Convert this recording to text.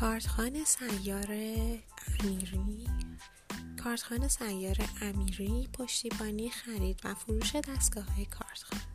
کارتخانه سیار امیری. کارتخانه سیار امیری پشتیبانی خرید و فروش دستگاه های کارتخانه